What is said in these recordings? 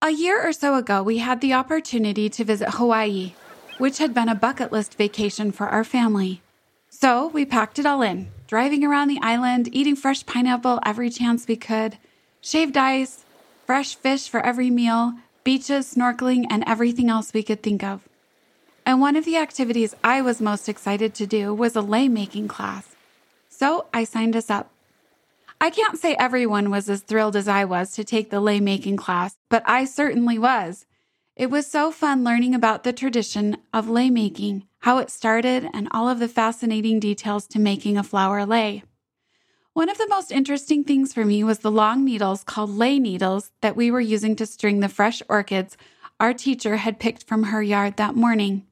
A year or so ago, we had the opportunity to visit Hawaii, which had been a bucket list vacation for our family. So we packed it all in, driving around the island, eating fresh pineapple every chance we could, shaved ice, fresh fish for every meal, beaches, snorkeling, and everything else we could think of. And one of the activities I was most excited to do was a lei making class. So I signed us up. I can't say everyone was as thrilled as I was to take the lei making class, but I certainly was. It was so fun learning about the tradition of lei making, how it started, and all of the fascinating details to making a flower lei. One of the most interesting things for me was the long needles called lei needles that we were using to string the fresh orchids our teacher had picked from her yard that morning.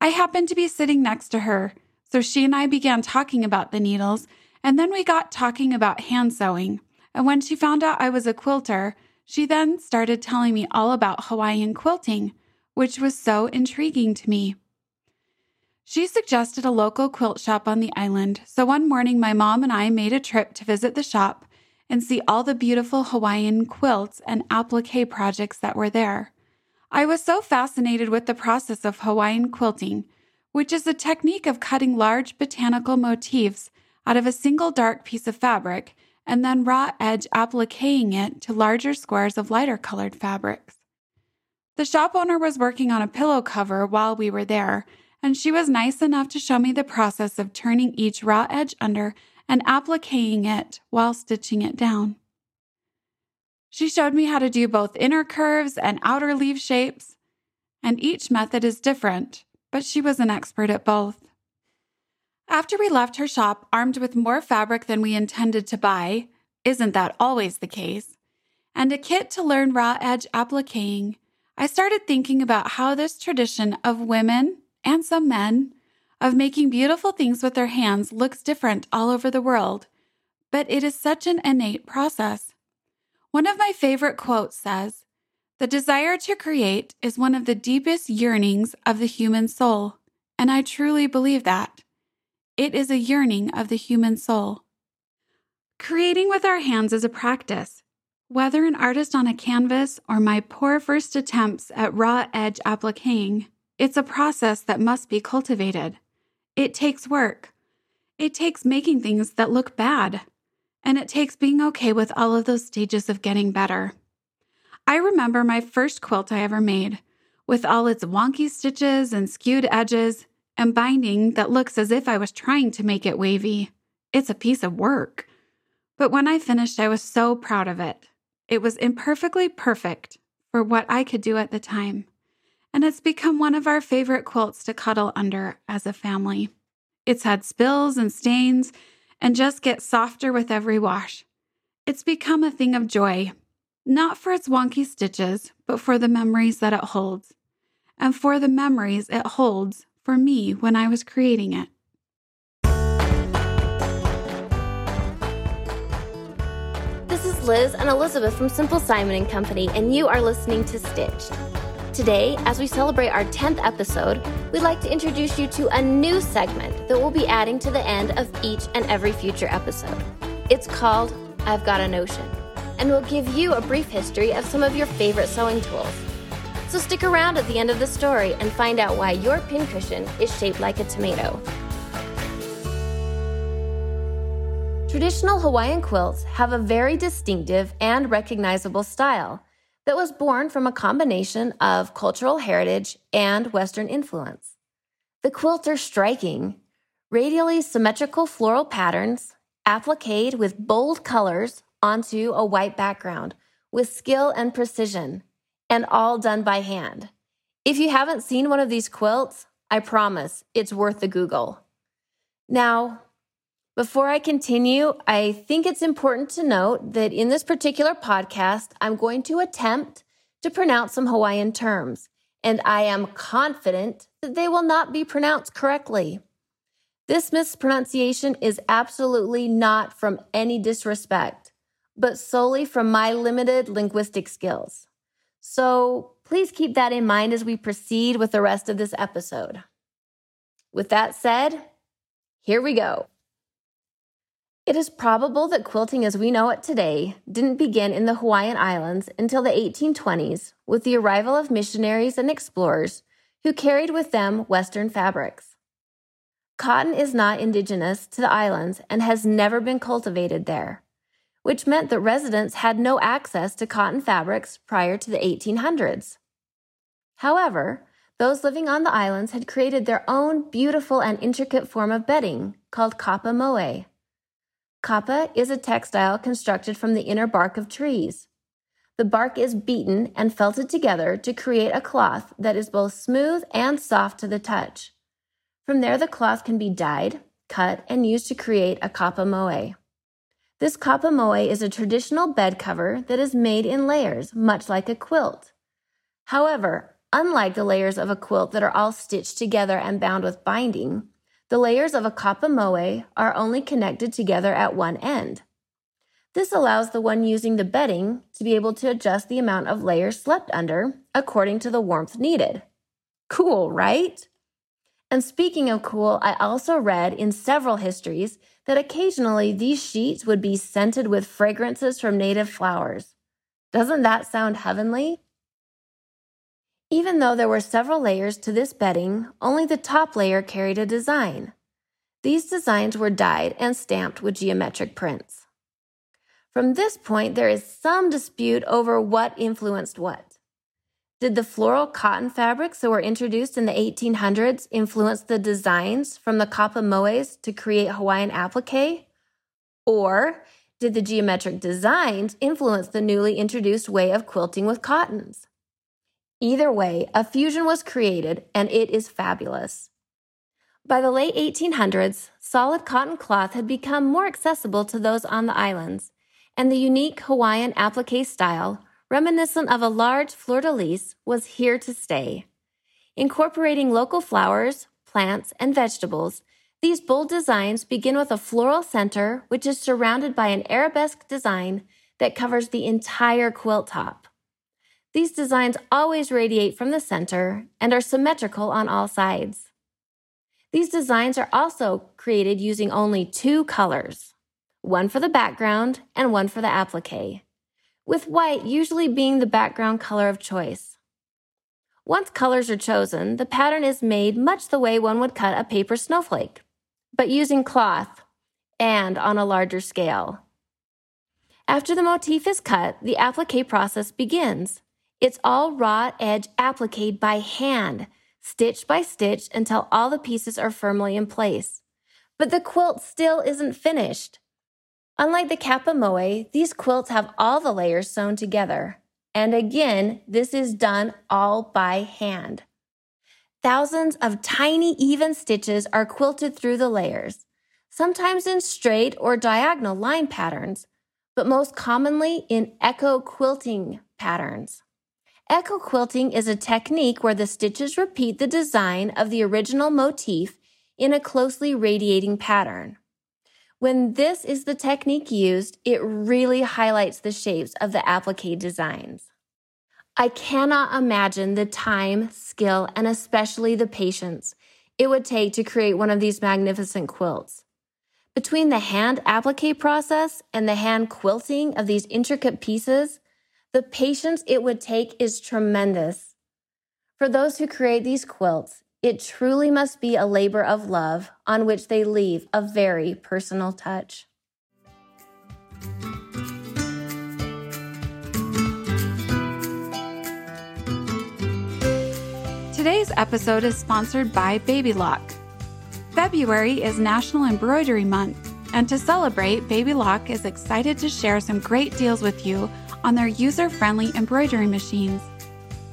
I happened to be sitting next to her, so she and I began talking about the needles and then we got talking about hand sewing. And when she found out I was a quilter, she then started telling me all about Hawaiian quilting, which was so intriguing to me. She suggested a local quilt shop on the island, so one morning my mom and I made a trip to visit the shop and see all the beautiful Hawaiian quilts and applique projects that were there. I was so fascinated with the process of Hawaiian quilting, which is a technique of cutting large botanical motifs out of a single dark piece of fabric and then raw edge appliquing it to larger squares of lighter colored fabrics. The shop owner was working on a pillow cover while we were there, and she was nice enough to show me the process of turning each raw edge under and appliquing it while stitching it down. She showed me how to do both inner curves and outer leaf shapes, and each method is different, but she was an expert at both. After we left her shop armed with more fabric than we intended to buy, isn't that always the case? And a kit to learn raw edge appliquing, I started thinking about how this tradition of women and some men of making beautiful things with their hands looks different all over the world, but it is such an innate process. One of my favorite quotes says, The desire to create is one of the deepest yearnings of the human soul. And I truly believe that. It is a yearning of the human soul. Creating with our hands is a practice. Whether an artist on a canvas or my poor first attempts at raw edge appliquing, it's a process that must be cultivated. It takes work. It takes making things that look bad. And it takes being okay with all of those stages of getting better. I remember my first quilt I ever made, with all its wonky stitches and skewed edges and binding that looks as if I was trying to make it wavy. It's a piece of work. But when I finished, I was so proud of it. It was imperfectly perfect for what I could do at the time. And it's become one of our favorite quilts to cuddle under as a family. It's had spills and stains and just gets softer with every wash. It's become a thing of joy, not for its wonky stitches, but for the memories that it holds. And for the memories it holds for me when I was creating it. This is Liz and Elizabeth from Simple Simon and Company, and you are listening to Stitched. Today, as we celebrate our 10th episode, we'd like to introduce you to a new segment that we'll be adding to the end of each and every future episode. It's called I've Got a Notion, and we'll give you a brief history of some of your favorite sewing tools. So stick around at the end of the story and find out why your pincushion is shaped like a tomato. Traditional Hawaiian quilts have a very distinctive and recognizable style that was born from a combination of cultural heritage and Western influence. The quilts are striking, radially symmetrical floral patterns appliqued with bold colors onto a white background with skill and precision and all done by hand. If you haven't seen one of these quilts, I promise it's worth the Google. Now, before I continue, I think it's important to note that in this particular podcast, I'm going to attempt to pronounce some Hawaiian terms, and I am confident that they will not be pronounced correctly. This mispronunciation is absolutely not from any disrespect, but solely from my limited linguistic skills. So please keep that in mind as we proceed with the rest of this episode. With that said, here we go. It is probable that quilting as we know it today didn't begin in the Hawaiian Islands until the 1820s with the arrival of missionaries and explorers who carried with them Western fabrics. Cotton is not indigenous to the islands and has never been cultivated there, which meant that residents had no access to cotton fabrics prior to the 1800s. However, those living on the islands had created their own beautiful and intricate form of bedding called kapa moe. Kapa is a textile constructed from the inner bark of trees. The bark is beaten and felted together to create a cloth that is both smooth and soft to the touch. From there, the cloth can be dyed, cut, and used to create a kapa moe. This kapa moe is a traditional bed cover that is made in layers, much like a quilt. However, unlike the layers of a quilt that are all stitched together and bound with binding, the layers of a kapa moe are only connected together at one end. This allows the one using the bedding to be able to adjust the amount of layers slept under according to the warmth needed. Cool, right? And speaking of cool, I also read in several histories that occasionally these sheets would be scented with fragrances from native flowers. Doesn't that sound heavenly? Even though there were several layers to this bedding, only the top layer carried a design. These designs were dyed and stamped with geometric prints. From this point, there is some dispute over what influenced what. Did the floral cotton fabrics that were introduced in the 1800s influence the designs from the kapa moes to create Hawaiian applique? Or did the geometric designs influence the newly introduced way of quilting with cottons? Either way, a fusion was created and it is fabulous. By the late 1800s, solid cotton cloth had become more accessible to those on the islands, and the unique Hawaiian applique style reminiscent of a large fleur de lis, was here to stay. Incorporating local flowers, plants, and vegetables, these bold designs begin with a floral center, which is surrounded by an arabesque design that covers the entire quilt top. These designs always radiate from the center and are symmetrical on all sides. These designs are also created using only two colors, one for the background and one for the applique with white usually being the background color of choice. Once colors are chosen, the pattern is made much the way one would cut a paper snowflake, but using cloth and on a larger scale. After the motif is cut, the applique process begins. It's all raw edge applique by hand, stitch by stitch until all the pieces are firmly in place. But the quilt still isn't finished. Unlike the Kapa Moe, these quilts have all the layers sewn together. And again, this is done all by hand. Thousands of tiny even stitches are quilted through the layers, sometimes in straight or diagonal line patterns, but most commonly in echo quilting patterns. Echo quilting is a technique where the stitches repeat the design of the original motif in a closely radiating pattern. When this is the technique used, it really highlights the shapes of the applique designs. I cannot imagine the time, skill, and especially the patience it would take to create one of these magnificent quilts. Between the hand applique process and the hand quilting of these intricate pieces, the patience it would take is tremendous. For those who create these quilts, it truly must be a labor of love on which they leave a very personal touch. Today's episode is sponsored by Baby Lock. February is National Embroidery Month, and to celebrate, Baby Lock is excited to share some great deals with you on their user friendly embroidery machines.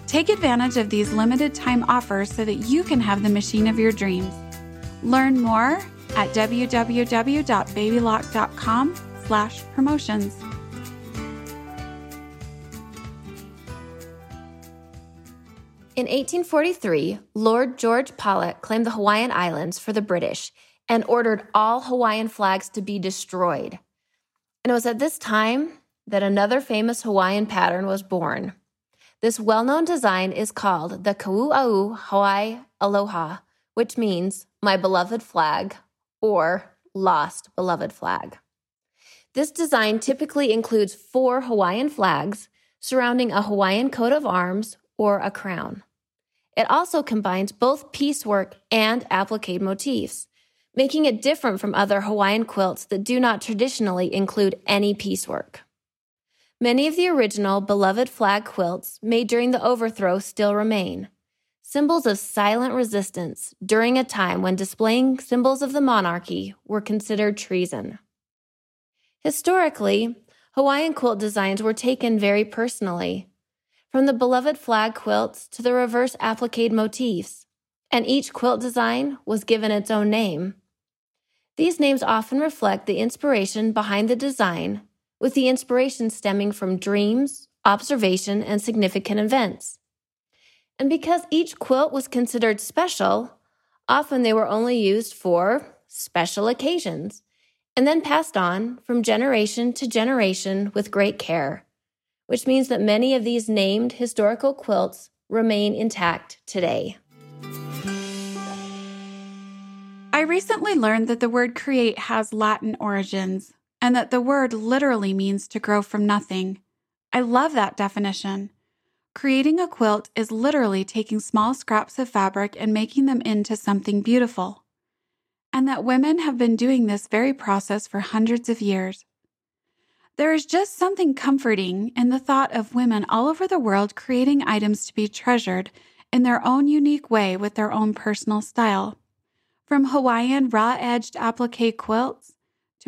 Take advantage of these limited time offers so that you can have the machine of your dreams. Learn more at www.babylock.com slash promotions. In 1843, Lord George Paulet claimed the Hawaiian Islands for the British and ordered all Hawaiian flags to be destroyed. And it was at this time that another famous Hawaiian pattern was born. This well known design is called the Kaua'u Hawaii Aloha, which means my beloved flag or lost beloved flag. This design typically includes four Hawaiian flags surrounding a Hawaiian coat of arms or a crown. It also combines both piecework and applique motifs, making it different from other Hawaiian quilts that do not traditionally include any piecework. Many of the original beloved flag quilts made during the overthrow still remain, symbols of silent resistance during a time when displaying symbols of the monarchy were considered treason. Historically, Hawaiian quilt designs were taken very personally, from the beloved flag quilts to the reverse applique motifs, and each quilt design was given its own name. These names often reflect the inspiration behind the design, with the inspiration stemming from dreams, observation, and significant events. And because each quilt was considered special, often they were only used for special occasions and then passed on from generation to generation with great care, which means that many of these named historical quilts remain intact today. I recently learned that the word create has Latin origins and that the word literally means to grow from nothing. I love that definition. Creating a quilt is literally taking small scraps of fabric and making them into something beautiful and that women have been doing this very process for hundreds of years. There is just something comforting in the thought of women all over the world creating items to be treasured in their own unique way with their own personal style. From Hawaiian raw edged applique quilts,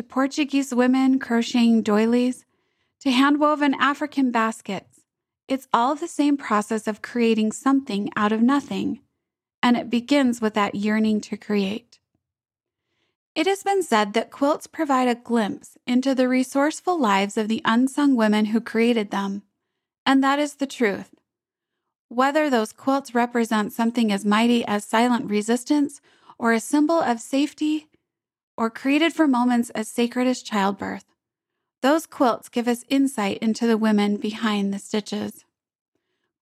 to Portuguese women crocheting doilies, to handwoven African baskets, it's all the same process of creating something out of nothing. And it begins with that yearning to create. It has been said that quilts provide a glimpse into the resourceful lives of the unsung women who created them. And that is the truth. Whether those quilts represent something as mighty as silent resistance, or a symbol of safety, or created for moments as sacred as childbirth, those quilts give us insight into the women behind the stitches.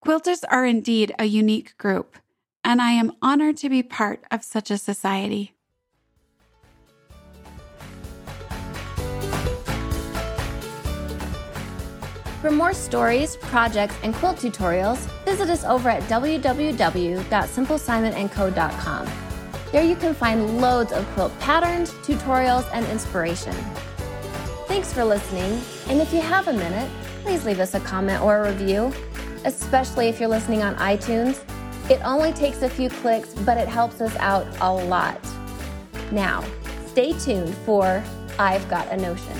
Quilters are indeed a unique group, and I am honored to be part of such a society. For more stories, projects, and quilt tutorials, visit us over at www.simplesimonandco.com. There you can find loads of quilt patterns, tutorials, and inspiration. Thanks for listening, and if you have a minute, please leave us a comment or a review, especially if you're listening on iTunes. It only takes a few clicks, but it helps us out a lot. Now, stay tuned for I've Got a Notion.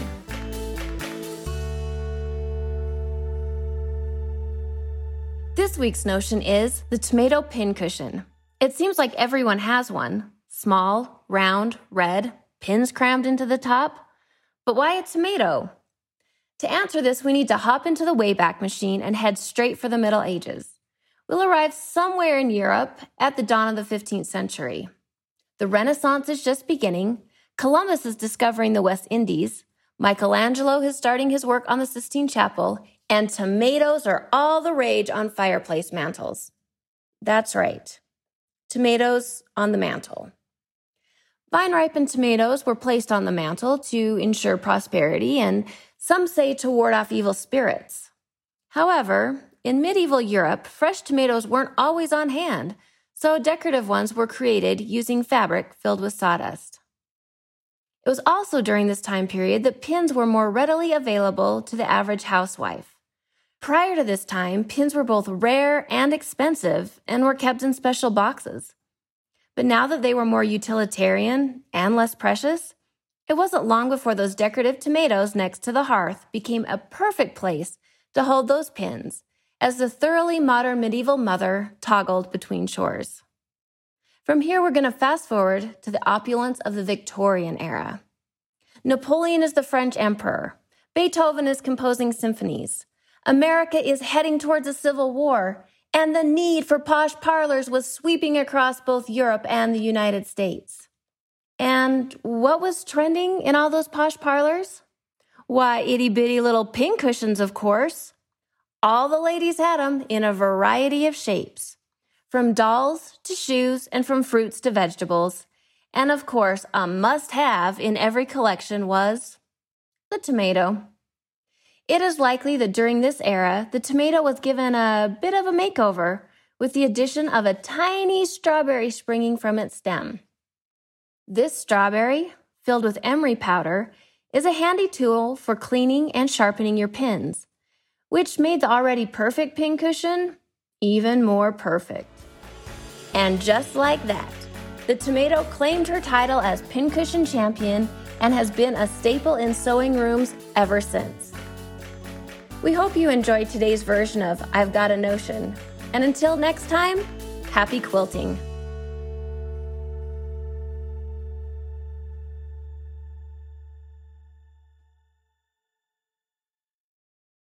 This week's notion is the tomato pincushion. It seems like everyone has one small, round, red, pins crammed into the top. But why a tomato? To answer this, we need to hop into the Wayback Machine and head straight for the Middle Ages. We'll arrive somewhere in Europe at the dawn of the 15th century. The Renaissance is just beginning. Columbus is discovering the West Indies. Michelangelo is starting his work on the Sistine Chapel, and tomatoes are all the rage on fireplace mantels. That's right, tomatoes on the mantle. Vine ripened tomatoes were placed on the mantle to ensure prosperity and some say to ward off evil spirits. However, in medieval Europe, fresh tomatoes weren't always on hand, so decorative ones were created using fabric filled with sawdust. It was also during this time period that pins were more readily available to the average housewife. Prior to this time, pins were both rare and expensive and were kept in special boxes. But now that they were more utilitarian and less precious, it wasn't long before those decorative tomatoes next to the hearth became a perfect place to hold those pins as the thoroughly modern medieval mother toggled between chores. From here, we're going to fast forward to the opulence of the Victorian era. Napoleon is the French emperor. Beethoven is composing symphonies. America is heading towards a civil war, and the need for posh parlors was sweeping across both Europe and the United States. And what was trending in all those posh parlors? Why, itty bitty little pincushions, of course. All the ladies had 'em in a variety of shapes, from dolls to shoes and from fruits to vegetables. And of course, a must have in every collection was the tomato. It is likely that during this era, the tomato was given a bit of a makeover with the addition of a tiny strawberry springing from its stem. This strawberry, filled with emery powder, is a handy tool for cleaning and sharpening your pins, which made the already perfect pincushion even more perfect. And just like that, the tomato claimed her title as pincushion champion and has been a staple in sewing rooms ever since. We hope you enjoyed today's version of I've Got a Notion. And until next time, happy quilting.